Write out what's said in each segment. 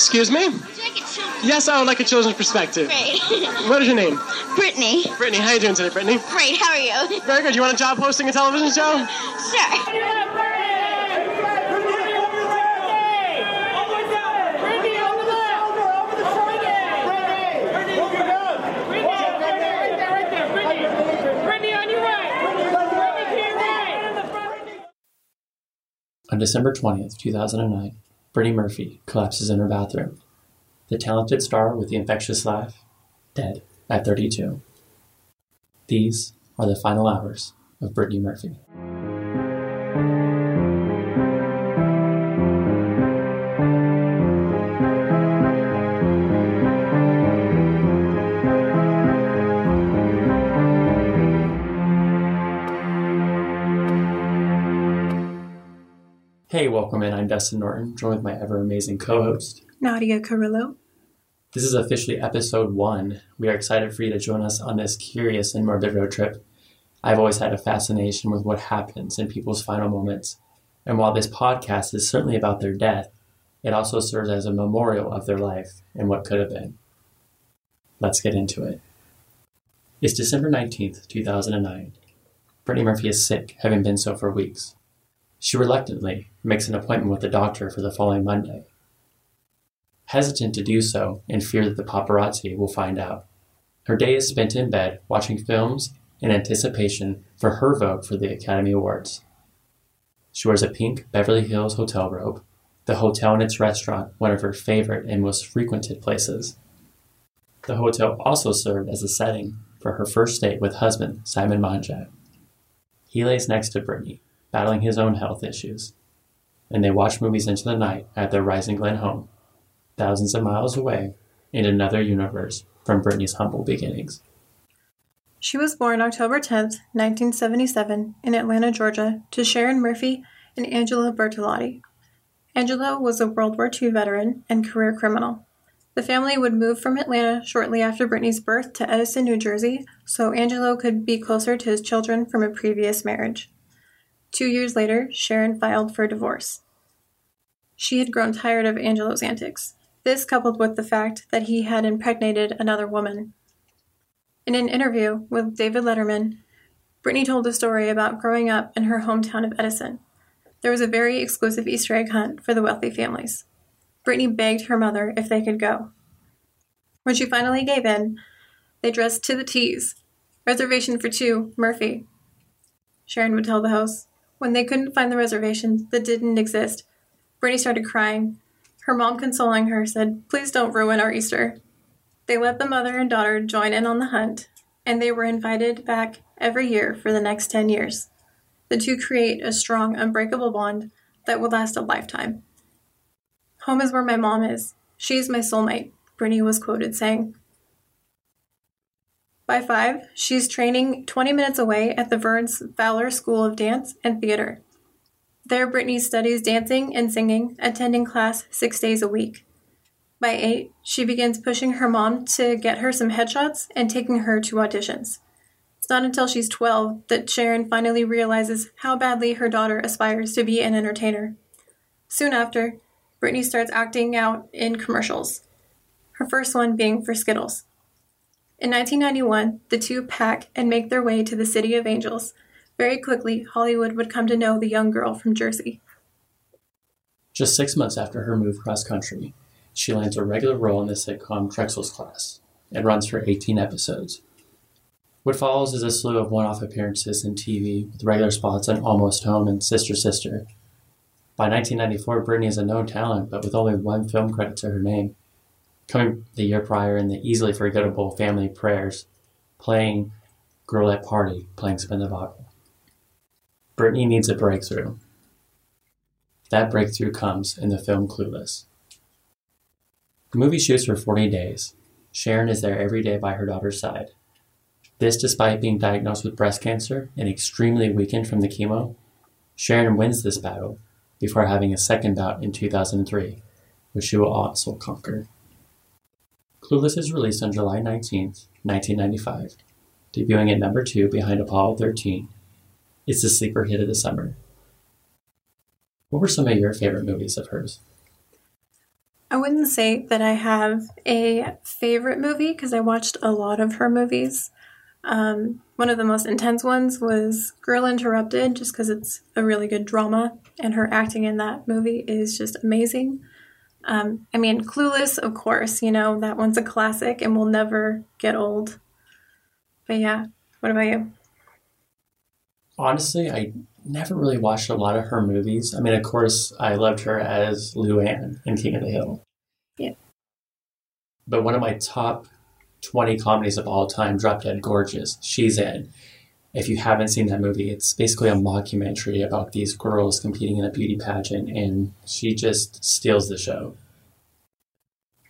Excuse me? Yes, I would like a children's perspective. Great. What is your name? Brittany. Brittany, how are you doing today, Brittany? Great, how are you? Very good. You want a job hosting a television show? Sure. On December 20th, 2009, Brittany Murphy collapses in her bathroom. The talented star with the infectious laugh, dead at 32. These are the final hours of Brittany Murphy. Hey, welcome in. I'm Dustin Norton, joined with my ever amazing co host. Nadia Carrillo. This is officially episode one. We are excited for you to join us on this curious and morbid road trip. I've always had a fascination with what happens in people's final moments. And while this podcast is certainly about their death, it also serves as a memorial of their life and what could have been. Let's get into it. It's December 19th, 2009. Brittany Murphy is sick, having been so for weeks. She reluctantly makes an appointment with the doctor for the following Monday. Hesitant to do so in fear that the paparazzi will find out, her day is spent in bed watching films in anticipation for her vote for the Academy Awards. She wears a pink Beverly Hills hotel robe, the hotel and its restaurant one of her favorite and most frequented places. The hotel also served as a setting for her first date with husband Simon Monjack. He lays next to Brittany, battling his own health issues, and they watch movies into the night at their Rising Glen home, thousands of miles away in another universe from Brittany's humble beginnings. She was born October 10th, 1977, in Atlanta, Georgia, to Sharon Murphy and Angelo Bertolotti. Angela was a World War II veteran and career criminal. The family would move from Atlanta shortly after Brittany's birth to Edison, New Jersey, so Angelo could be closer to his children from a previous marriage. Two years later, Sharon filed for divorce. She had grown tired of Angelo's antics. This coupled with the fact that he had impregnated another woman. In an interview with David Letterman, Brittany told a story about growing up in her hometown of Edison. There was a very exclusive Easter egg hunt for the wealthy families. Brittany begged her mother if they could go. When she finally gave in, they dressed to the T's. Reservation for two, Murphy. Sharon would tell the host. When they couldn't find the reservation that didn't exist, Brittany started crying. Her mom, consoling her, said, Please don't ruin our Easter. They let the mother and daughter join in on the hunt, and they were invited back every year for the next 10 years. The two create a strong, unbreakable bond that will last a lifetime. Home is where my mom is. She's my soulmate, Brittany was quoted saying. By five, she's training 20 minutes away at the Verns Fowler School of Dance and Theater. There, Brittany studies dancing and singing, attending class six days a week. By eight, she begins pushing her mom to get her some headshots and taking her to auditions. It's not until she's 12 that Sharon finally realizes how badly her daughter aspires to be an entertainer. Soon after, Brittany starts acting out in commercials, her first one being for Skittles. In 1991, the two pack and make their way to the City of Angels. Very quickly, Hollywood would come to know the young girl from Jersey. Just six months after her move cross country, she lands a regular role in the sitcom Drexel's Class and runs for 18 episodes. What follows is a slew of one off appearances in TV with regular spots on Almost Home and Sister Sister. By 1994, Brittany is a known talent, but with only one film credit to her name, coming the year prior in the easily forgettable Family Prayers, playing Girl at Party, playing Spin the Bottle. Brittany needs a breakthrough. That breakthrough comes in the film Clueless. The movie shoots for 40 days. Sharon is there every day by her daughter's side. This despite being diagnosed with breast cancer and extremely weakened from the chemo. Sharon wins this battle before having a second bout in 2003, which she will also conquer. Clueless is released on July 19, 1995, debuting at number 2 behind Apollo 13. It's the sleeper hit of the summer. What were some of your favorite movies of hers? I wouldn't say that I have a favorite movie because I watched a lot of her movies. Um, one of the most intense ones was Girl Interrupted, just because it's a really good drama, and her acting in that movie is just amazing. Um, I mean, Clueless, of course, you know, that one's a classic and will never get old. But yeah, what about you? Honestly, I never really watched a lot of her movies. I mean, of course, I loved her as Luann in King of the Hill. Yeah. But one of my top 20 comedies of all time, Drop Dead Gorgeous, she's in. If you haven't seen that movie, it's basically a mockumentary about these girls competing in a beauty pageant, and she just steals the show.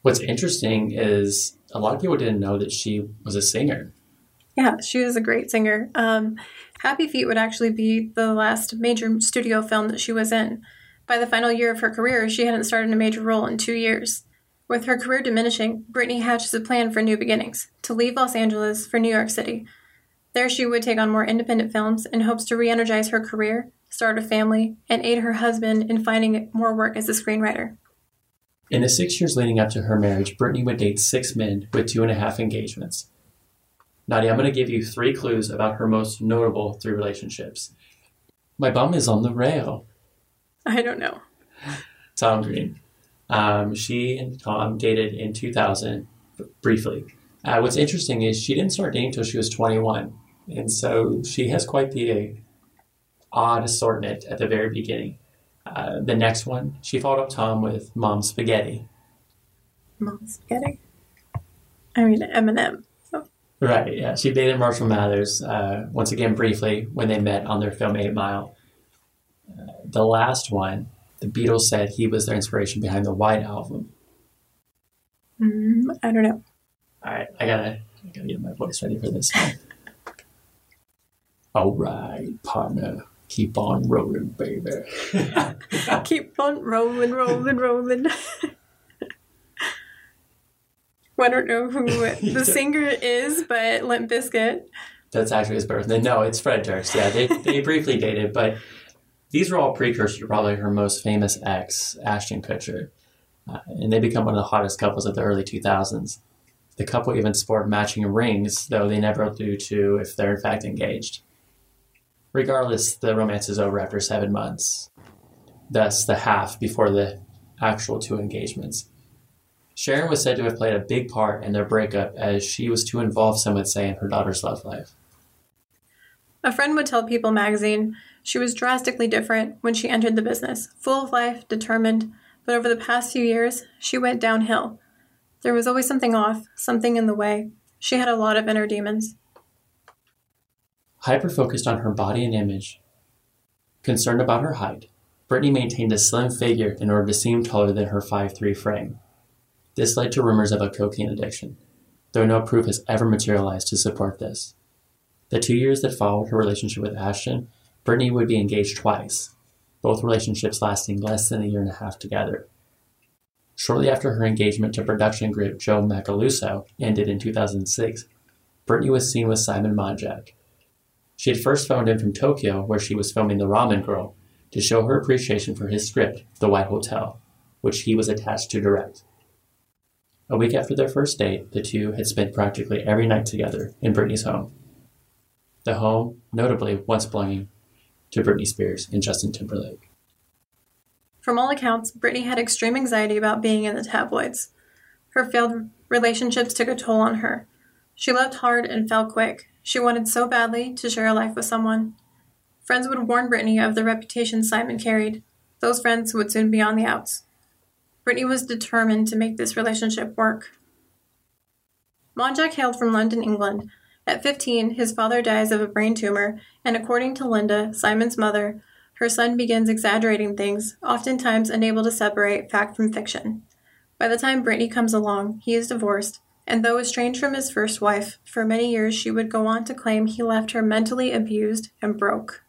What's interesting is a lot of people didn't know that she was a singer. Yeah, she was a great singer. Um, Happy Feet would actually be the last major studio film that she was in. By the final year of her career, she hadn't started a major role in two years. With her career diminishing, Brittany hatches a plan for new beginnings to leave Los Angeles for New York City. There, she would take on more independent films in hopes to re energize her career, start a family, and aid her husband in finding more work as a screenwriter. In the six years leading up to her marriage, Brittany would date six men with two and a half engagements. Nadia, I'm going to give you three clues about her most notable three relationships. My bum is on the rail. I don't know. Tom Green. Um, she and Tom dated in 2000 briefly. Uh, what's interesting is she didn't start dating until she was 21. And so she has quite the odd assortment at the very beginning. Uh, the next one, she followed up Tom with Mom Spaghetti. Mom Spaghetti? I mean, Eminem. So. Right, yeah. She dated Marshall Mathers, uh, once again briefly, when they met on their film Eight Mile. Uh, the last one, the Beatles said he was their inspiration behind the White Album. Mm, I don't know. All right, I gotta, I gotta get my voice ready for this one. All right, partner, keep on rolling, baby. keep on rolling, rolling, rolling. well, I don't know who the singer is, but Limp Bizkit. That's actually his birthday. No, it's Fred Durst. Yeah, they, they briefly dated, but these were all precursors to probably her most famous ex, Ashton Kutcher. Uh, and they become one of the hottest couples of the early 2000s. The couple even sport matching rings, though they never do to if they're in fact engaged. Regardless, the romance is over after seven months, thus the half before the actual two engagements. Sharon was said to have played a big part in their breakup as she was too involved, some would say, in her daughter's love life. A friend would tell People magazine she was drastically different when she entered the business, full of life, determined, but over the past few years, she went downhill. There was always something off, something in the way. She had a lot of inner demons. Hyper focused on her body and image, concerned about her height, Brittany maintained a slim figure in order to seem taller than her 5'3 frame. This led to rumors of a cocaine addiction, though no proof has ever materialized to support this. The two years that followed her relationship with Ashton, Brittany would be engaged twice, both relationships lasting less than a year and a half together. Shortly after her engagement to production group Joe Macaluso ended in 2006, Brittany was seen with Simon Monjack. She had first phoned in from Tokyo, where she was filming The Ramen Girl, to show her appreciation for his script, The White Hotel, which he was attached to direct. A week after their first date, the two had spent practically every night together in Brittany's home. The home, notably, once belonging to Britney Spears and Justin Timberlake. From all accounts, Brittany had extreme anxiety about being in the tabloids. Her failed relationships took a toll on her. She loved hard and fell quick. She wanted so badly to share a life with someone. Friends would warn Brittany of the reputation Simon carried. Those friends would soon be on the outs. Brittany was determined to make this relationship work. Monjack hailed from London, England. At 15, his father dies of a brain tumor, and according to Linda, Simon's mother, her son begins exaggerating things, oftentimes unable to separate fact from fiction. By the time Brittany comes along, he is divorced, and though estranged from his first wife, for many years she would go on to claim he left her mentally abused and broke.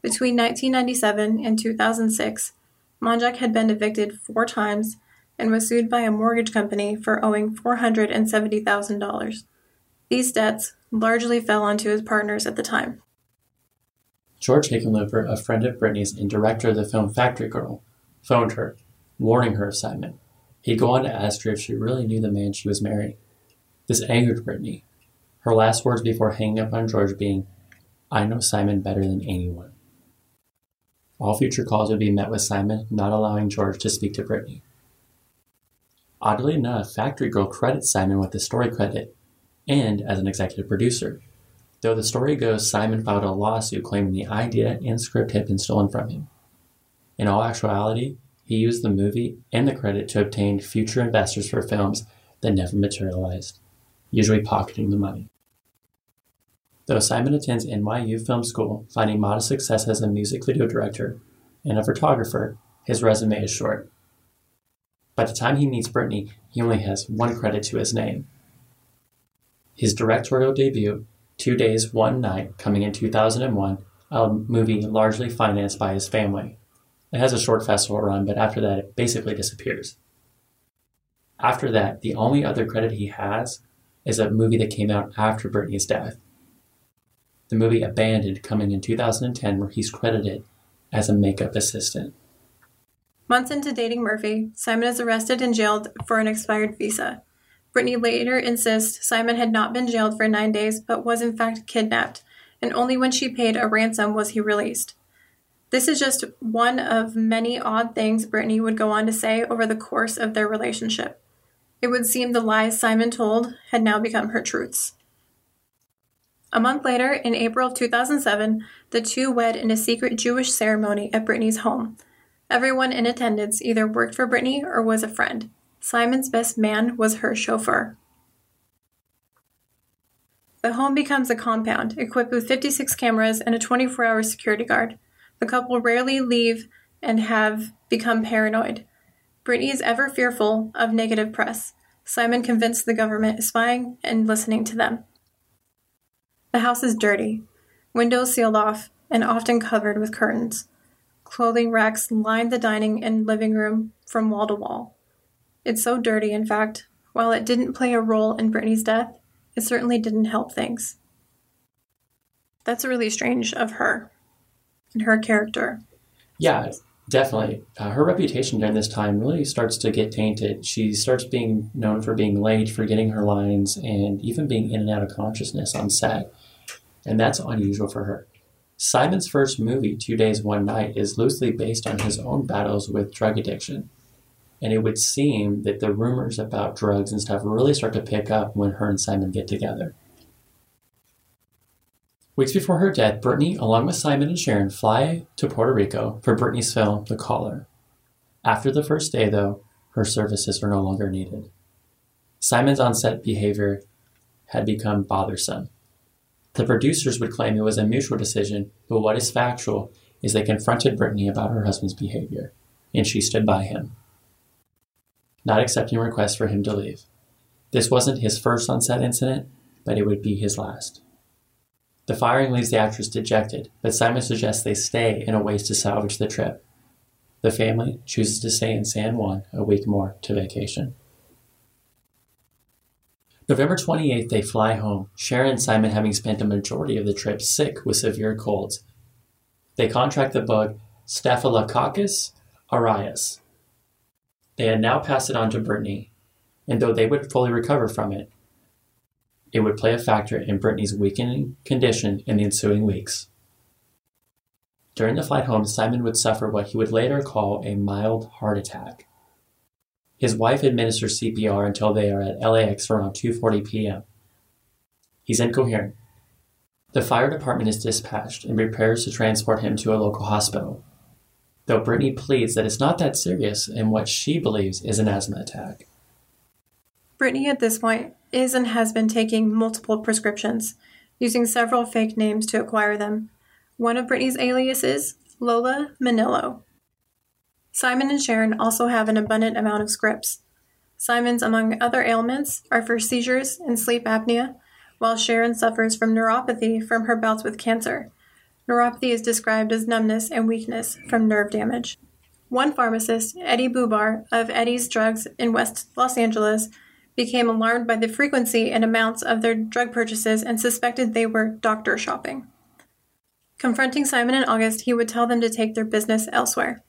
Between 1997 and 2006, Monjack had been evicted four times and was sued by a mortgage company for owing $470,000. These debts largely fell onto his partners at the time. George Hickenlooper, a friend of Brittany's and director of the film Factory Girl, phoned her, warning her of Simon. He'd go on to ask her if she really knew the man she was marrying. This angered Brittany, her last words before hanging up on George being, I know Simon better than anyone. All future calls would be met with Simon not allowing George to speak to Brittany. Oddly enough, Factory Girl credits Simon with the story credit and as an executive producer, though the story goes Simon filed a lawsuit claiming the idea and script had been stolen from him. In all actuality, he used the movie and the credit to obtain future investors for films that never materialized, usually pocketing the money. Though Simon attends NYU Film School, finding modest success as a music video director and a photographer, his resume is short. By the time he meets Brittany, he only has one credit to his name. His directorial debut, Two Days, One Night, coming in 2001, a movie largely financed by his family. It has a short festival run, but after that, it basically disappears. After that, the only other credit he has is a movie that came out after Brittany's death, the movie Abandoned coming in 2010, where he's credited as a makeup assistant. Months into dating Murphy, Simon is arrested and jailed for an expired visa. Brittany later insists Simon had not been jailed for nine days, but was in fact kidnapped, and only when she paid a ransom was he released. This is just one of many odd things Brittany would go on to say over the course of their relationship. It would seem the lies Simon told had now become her truths. A month later, in April of 2007, the two wed in a secret Jewish ceremony at Brittany's home. Everyone in attendance either worked for Brittany or was a friend. Simon's best man was her chauffeur. The home becomes a compound equipped with 56 cameras and a 24 hour security guard. The couple rarely leave and have become paranoid. Brittany is ever fearful of negative press. Simon convinced the government is spying and listening to them. The house is dirty, windows sealed off, and often covered with curtains. Clothing racks line the dining and living room from wall to wall. It's so dirty, in fact, while it didn't play a role in Brittany's death, it certainly didn't help things. That's really strange of her and her character. Yeah, definitely. Uh, her reputation during this time really starts to get tainted. She starts being known for being late, forgetting her lines, and even being in and out of consciousness on set and that's unusual for her. Simon's first movie, Two Days, One Night, is loosely based on his own battles with drug addiction. And it would seem that the rumors about drugs and stuff really start to pick up when her and Simon get together. Weeks before her death, Brittany, along with Simon and Sharon, fly to Puerto Rico for Brittany's film, The Caller. After the first day, though, her services were no longer needed. Simon's on set behavior had become bothersome the producers would claim it was a mutual decision, but what is factual is they confronted Brittany about her husband's behavior, and she stood by him, not accepting requests for him to leave. This wasn't his first on set incident, but it would be his last. The firing leaves the actress dejected, but Simon suggests they stay in a ways to salvage the trip. The family chooses to stay in San Juan a week more to vacation. November 28th, they fly home, Sharon and Simon having spent a majority of the trip sick with severe colds. They contract the bug Staphylococcus aureus. They had now passed it on to Brittany, and though they would fully recover from it, it would play a factor in Brittany's weakening condition in the ensuing weeks. During the flight home, Simon would suffer what he would later call a mild heart attack. His wife administers CPR until they are at LAX around 2:40 p.m. He's incoherent. The fire department is dispatched and prepares to transport him to a local hospital. Though Brittany pleads that it's not that serious and what she believes is an asthma attack. Brittany at this point is and has been taking multiple prescriptions, using several fake names to acquire them. One of Brittany's aliases, Lola Manillo. Simon and Sharon also have an abundant amount of scripts. Simon's, among other ailments, are for seizures and sleep apnea, while Sharon suffers from neuropathy from her bouts with cancer. Neuropathy is described as numbness and weakness from nerve damage. One pharmacist, Eddie Bubar of Eddie's Drugs in West Los Angeles, became alarmed by the frequency and amounts of their drug purchases and suspected they were doctor shopping. Confronting Simon in August, he would tell them to take their business elsewhere.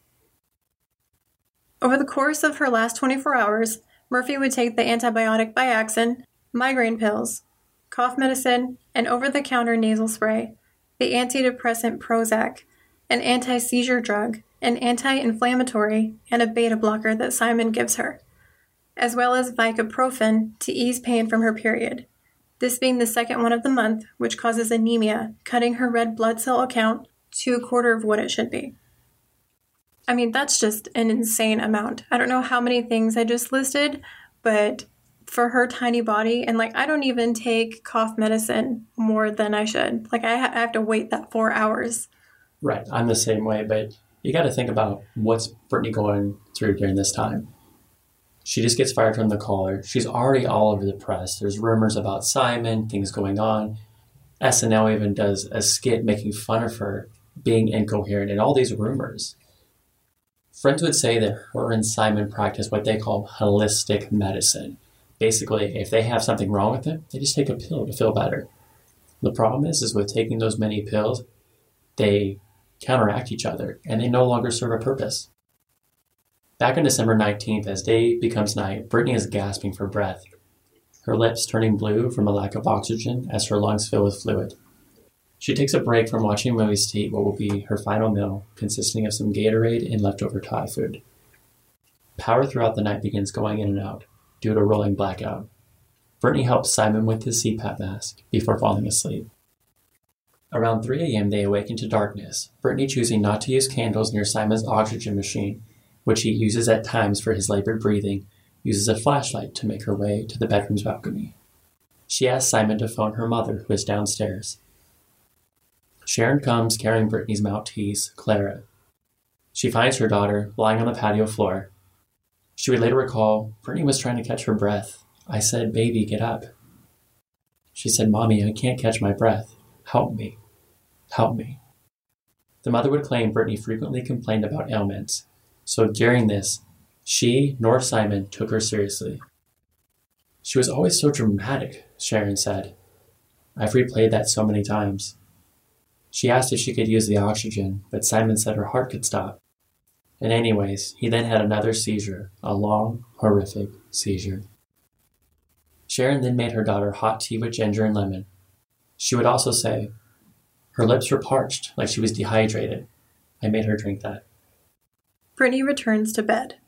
Over the course of her last 24 hours, Murphy would take the antibiotic Biaxin, migraine pills, cough medicine, an over the counter nasal spray, the antidepressant Prozac, an anti seizure drug, an anti inflammatory, and a beta blocker that Simon gives her, as well as Vicaprofen to ease pain from her period. This being the second one of the month, which causes anemia, cutting her red blood cell count to a quarter of what it should be. I mean, that's just an insane amount. I don't know how many things I just listed, but for her tiny body, and like I don't even take cough medicine more than I should. Like I, ha- I have to wait that four hours. Right, I'm the same way, but you got to think about what's Brittany going through during this time. She just gets fired from the caller. She's already all over the press. There's rumors about Simon, things going on. SNL even does a skit making fun of her being incoherent and all these rumors. Friends would say that her and Simon practice what they call holistic medicine. Basically, if they have something wrong with them, they just take a pill to feel better. The problem is, is with taking those many pills, they counteract each other and they no longer serve a purpose. Back on December 19th, as day becomes night, Brittany is gasping for breath, her lips turning blue from a lack of oxygen as her lungs fill with fluid. She takes a break from watching movies to eat what will be her final meal, consisting of some Gatorade and leftover Thai food. Power throughout the night begins going in and out due to rolling blackout. Brittany helps Simon with his CPAP mask before falling asleep. Around 3 a.m., they awaken to darkness, Brittany choosing not to use candles near Simon's oxygen machine, which he uses at times for his labored breathing, uses a flashlight to make her way to the bedroom's balcony. She asks Simon to phone her mother, who is downstairs. Sharon comes carrying Brittany's Maltese, Clara. She finds her daughter lying on the patio floor. She would later recall Brittany was trying to catch her breath. I said, Baby, get up. She said, Mommy, I can't catch my breath. Help me. Help me. The mother would claim Brittany frequently complained about ailments, so during this, she nor Simon took her seriously. She was always so dramatic, Sharon said. I've replayed that so many times. She asked if she could use the oxygen, but Simon said her heart could stop. And, anyways, he then had another seizure, a long, horrific seizure. Sharon then made her daughter hot tea with ginger and lemon. She would also say, Her lips were parched, like she was dehydrated. I made her drink that. Brittany returns to bed.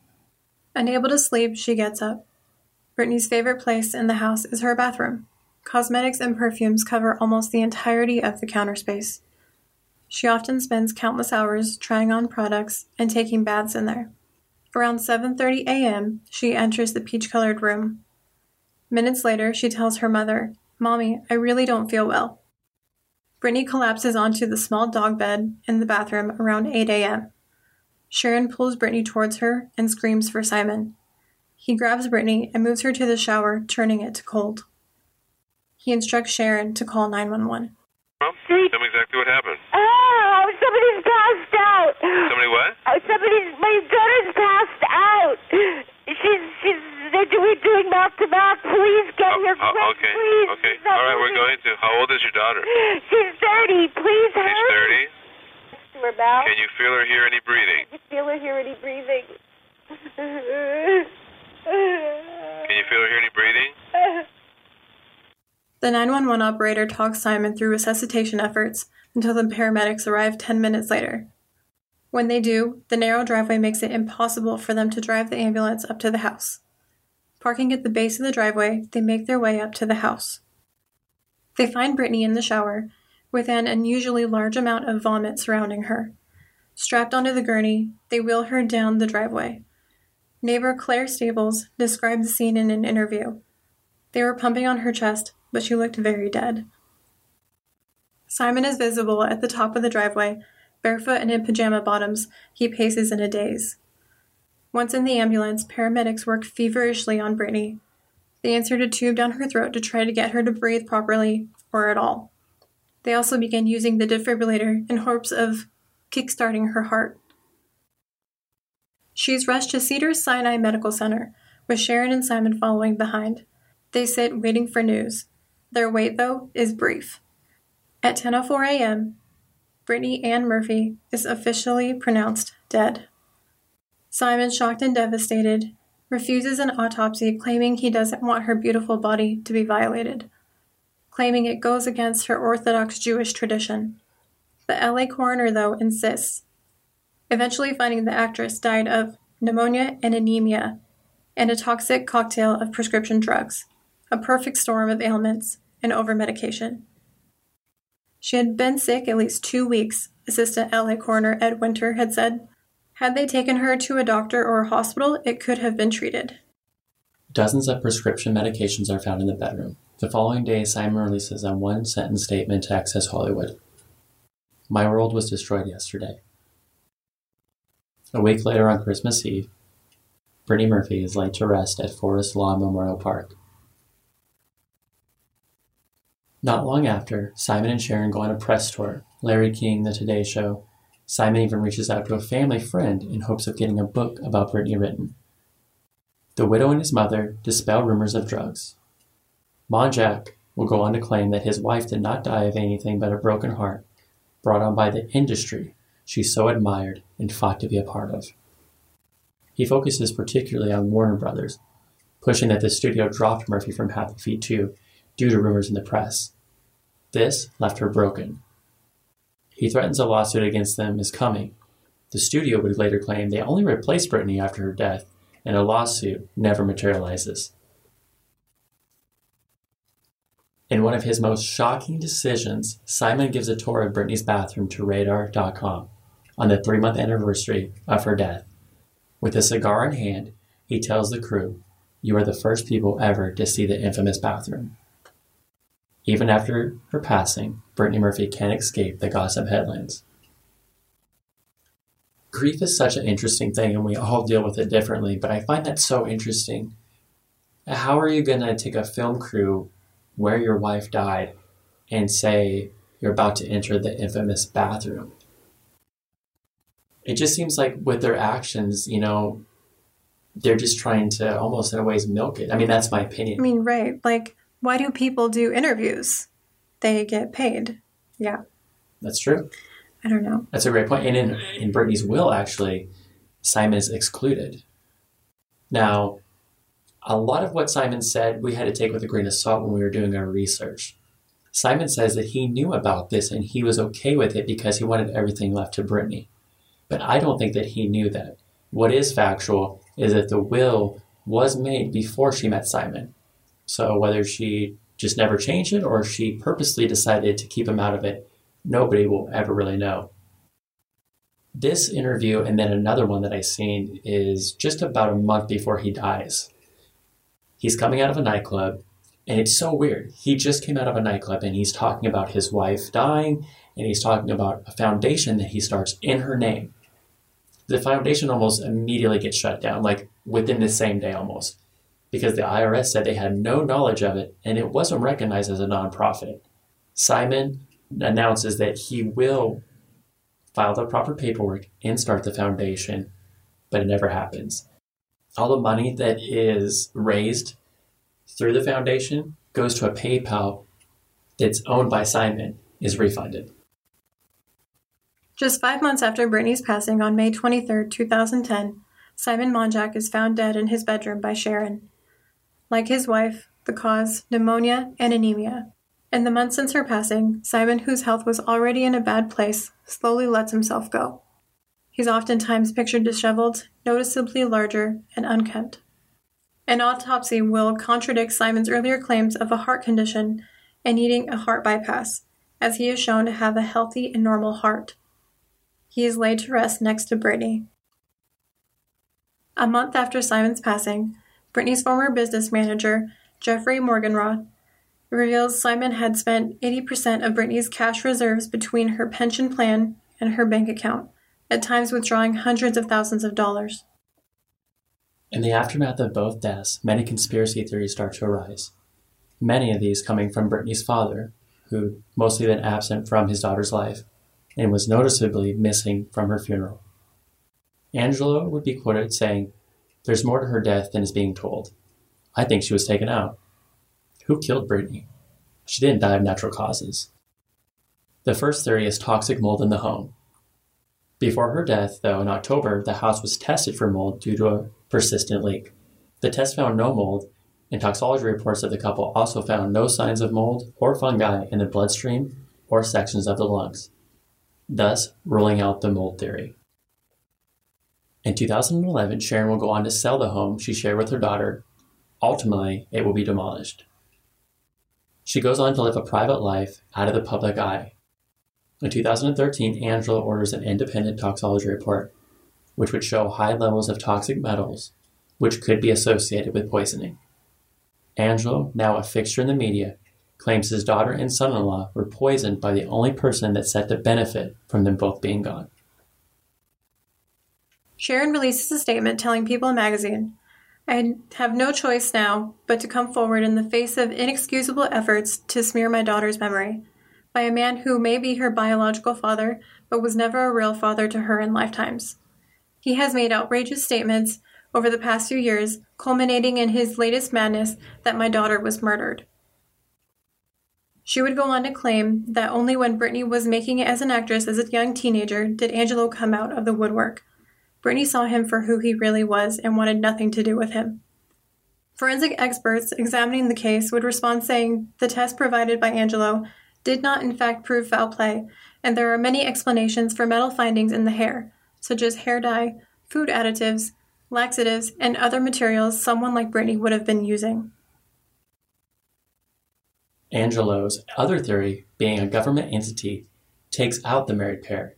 Unable to sleep, she gets up. Brittany's favorite place in the house is her bathroom. Cosmetics and perfumes cover almost the entirety of the counter space. She often spends countless hours trying on products and taking baths in there. Around 7:30 a.m., she enters the peach-colored room. Minutes later, she tells her mother, "Mommy, I really don't feel well." Brittany collapses onto the small dog bed in the bathroom around 8 a.m. Sharon pulls Brittany towards her and screams for Simon. He grabs Brittany and moves her to the shower, turning it to cold. He instructs Sharon to call 911. Well, tell me exactly what happened. Oh, somebody's passed out. Somebody what? Oh, somebody's, my daughter's passed out. She's, she's, they're doing, doing mouth to mouth. Please get Oh, here oh, okay. please. Okay. She's not All right, we're going to. How old is your daughter? She's 30. Please help. She's 30. To her mouth. Can you feel or hear any breathing? Can you feel her hear any breathing. Can you feel or hear any breathing? The 911 operator talks Simon through resuscitation efforts until the paramedics arrive 10 minutes later. When they do, the narrow driveway makes it impossible for them to drive the ambulance up to the house. Parking at the base of the driveway, they make their way up to the house. They find Brittany in the shower with an unusually large amount of vomit surrounding her. Strapped onto the gurney, they wheel her down the driveway. Neighbor Claire Stables described the scene in an interview. They were pumping on her chest, but she looked very dead. Simon is visible at the top of the driveway, barefoot and in pajama bottoms. He paces in a daze. Once in the ambulance, paramedics work feverishly on Brittany. They insert a tube down her throat to try to get her to breathe properly or at all. They also begin using the defibrillator in hopes of kickstarting her heart. She's rushed to Cedars Sinai Medical Center, with Sharon and Simon following behind. They sit waiting for news. Their wait, though, is brief. At 10:04 a.m., Brittany Ann Murphy is officially pronounced dead. Simon, shocked and devastated, refuses an autopsy, claiming he doesn't want her beautiful body to be violated, claiming it goes against her Orthodox Jewish tradition. The LA coroner, though, insists, eventually finding the actress died of pneumonia and anemia and a toxic cocktail of prescription drugs, a perfect storm of ailments and overmedication. She had been sick at least two weeks, Assistant LA Coroner Ed Winter had said. Had they taken her to a doctor or a hospital, it could have been treated. Dozens of prescription medications are found in the bedroom. The following day, Simon releases a one sentence statement to Access Hollywood My world was destroyed yesterday. A week later, on Christmas Eve, Brittany Murphy is laid to rest at Forest Lawn Memorial Park. Not long after, Simon and Sharon go on a press tour. Larry King, The Today Show. Simon even reaches out to a family friend in hopes of getting a book about Brittany written. The widow and his mother dispel rumors of drugs. Monjack will go on to claim that his wife did not die of anything but a broken heart brought on by the industry she so admired and fought to be a part of. He focuses particularly on Warner Brothers, pushing that the studio dropped Murphy from Happy Feet 2 due to rumors in the press. This left her broken. He threatens a lawsuit against them is coming. The studio would later claim they only replaced Brittany after her death, and a lawsuit never materializes. In one of his most shocking decisions, Simon gives a tour of Brittany's bathroom to Radar.com on the three month anniversary of her death. With a cigar in hand, he tells the crew, You are the first people ever to see the infamous bathroom. Even after her passing, Brittany Murphy can't escape the gossip headlines. Grief is such an interesting thing, and we all deal with it differently, but I find that so interesting. How are you going to take a film crew where your wife died and say you're about to enter the infamous bathroom? It just seems like with their actions, you know, they're just trying to almost in a ways milk it. I mean, that's my opinion. I mean, right. Like, why do people do interviews? They get paid. Yeah. That's true. I don't know. That's a great point. And in, in Brittany's will, actually, Simon is excluded. Now, a lot of what Simon said we had to take with a grain of salt when we were doing our research. Simon says that he knew about this and he was okay with it because he wanted everything left to Brittany. But I don't think that he knew that. What is factual is that the will was made before she met Simon. So whether she just never changed it or she purposely decided to keep him out of it, nobody will ever really know. This interview and then another one that I seen is just about a month before he dies. He's coming out of a nightclub and it's so weird. He just came out of a nightclub and he's talking about his wife dying and he's talking about a foundation that he starts in her name. The foundation almost immediately gets shut down, like within the same day almost because the IRS said they had no knowledge of it and it wasn't recognized as a nonprofit. Simon announces that he will file the proper paperwork and start the foundation, but it never happens. All the money that is raised through the foundation goes to a PayPal that's owned by Simon, is refunded. Just five months after Brittany's passing on May 23, 2010, Simon Monjack is found dead in his bedroom by Sharon. Like his wife, the cause pneumonia and anemia. In the months since her passing, Simon, whose health was already in a bad place, slowly lets himself go. He's oftentimes pictured disheveled, noticeably larger, and unkempt. An autopsy will contradict Simon's earlier claims of a heart condition and needing a heart bypass, as he is shown to have a healthy and normal heart. He is laid to rest next to Brittany. A month after Simon's passing, Brittany's former business manager, Jeffrey Morgenroth, reveals Simon had spent 80% of Brittany's cash reserves between her pension plan and her bank account, at times withdrawing hundreds of thousands of dollars. In the aftermath of both deaths, many conspiracy theories start to arise. Many of these coming from Brittany's father, who mostly been absent from his daughter's life and was noticeably missing from her funeral. Angelo would be quoted saying, there's more to her death than is being told. I think she was taken out. Who killed Brittany? She didn't die of natural causes. The first theory is toxic mold in the home. Before her death, though, in October, the house was tested for mold due to a persistent leak. The test found no mold, and toxology reports of the couple also found no signs of mold or fungi in the bloodstream or sections of the lungs, thus ruling out the mold theory. In 2011, Sharon will go on to sell the home she shared with her daughter. Ultimately, it will be demolished. She goes on to live a private life out of the public eye. In 2013, Angelo orders an independent toxology report, which would show high levels of toxic metals, which could be associated with poisoning. Angelo, now a fixture in the media, claims his daughter and son in law were poisoned by the only person that set to benefit from them both being gone. Sharon releases a statement telling People magazine, I have no choice now but to come forward in the face of inexcusable efforts to smear my daughter's memory by a man who may be her biological father but was never a real father to her in lifetimes. He has made outrageous statements over the past few years, culminating in his latest madness that my daughter was murdered. She would go on to claim that only when Brittany was making it as an actress as a young teenager did Angelo come out of the woodwork. Brittany saw him for who he really was and wanted nothing to do with him. Forensic experts examining the case would respond saying the test provided by Angelo did not in fact prove foul play, and there are many explanations for metal findings in the hair, such as hair dye, food additives, laxatives, and other materials someone like Brittany would have been using. Angelo's other theory, being a government entity, takes out the married pair.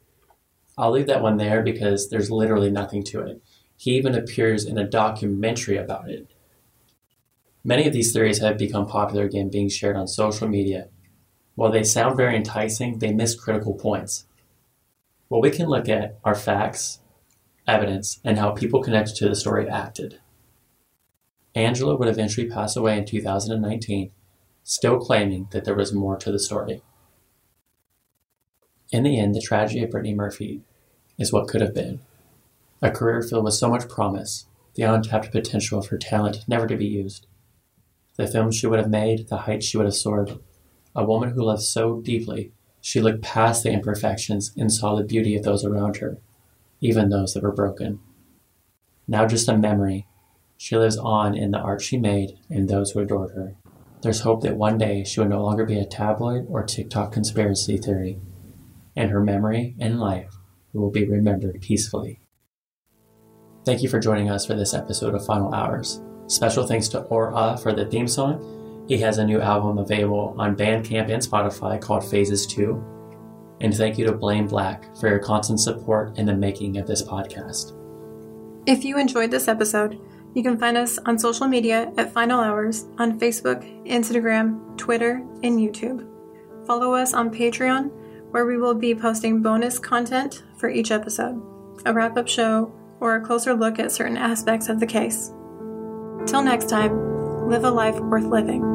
I'll leave that one there because there's literally nothing to it. He even appears in a documentary about it. Many of these theories have become popular again, being shared on social media. While they sound very enticing, they miss critical points. What we can look at are facts, evidence, and how people connected to the story acted. Angelo would eventually pass away in 2019, still claiming that there was more to the story. In the end, the tragedy of Brittany Murphy is what could have been. A career filled with so much promise, the untapped potential of her talent never to be used. The films she would have made, the heights she would have soared. A woman who loved so deeply, she looked past the imperfections and saw the beauty of those around her even those that were broken. Now just a memory, she lives on in the art she made and those who adored her. There's hope that one day she will no longer be a tabloid or TikTok conspiracy theory, and her memory and life will be remembered peacefully. Thank you for joining us for this episode of Final Hours. Special thanks to Ora for the theme song. He has a new album available on Bandcamp and Spotify called Phases 2, and thank you to Blaine Black for your constant support in the making of this podcast. If you enjoyed this episode, you can find us on social media at Final Hours on Facebook, Instagram, Twitter, and YouTube. Follow us on Patreon, where we will be posting bonus content for each episode, a wrap up show, or a closer look at certain aspects of the case. Till next time, live a life worth living.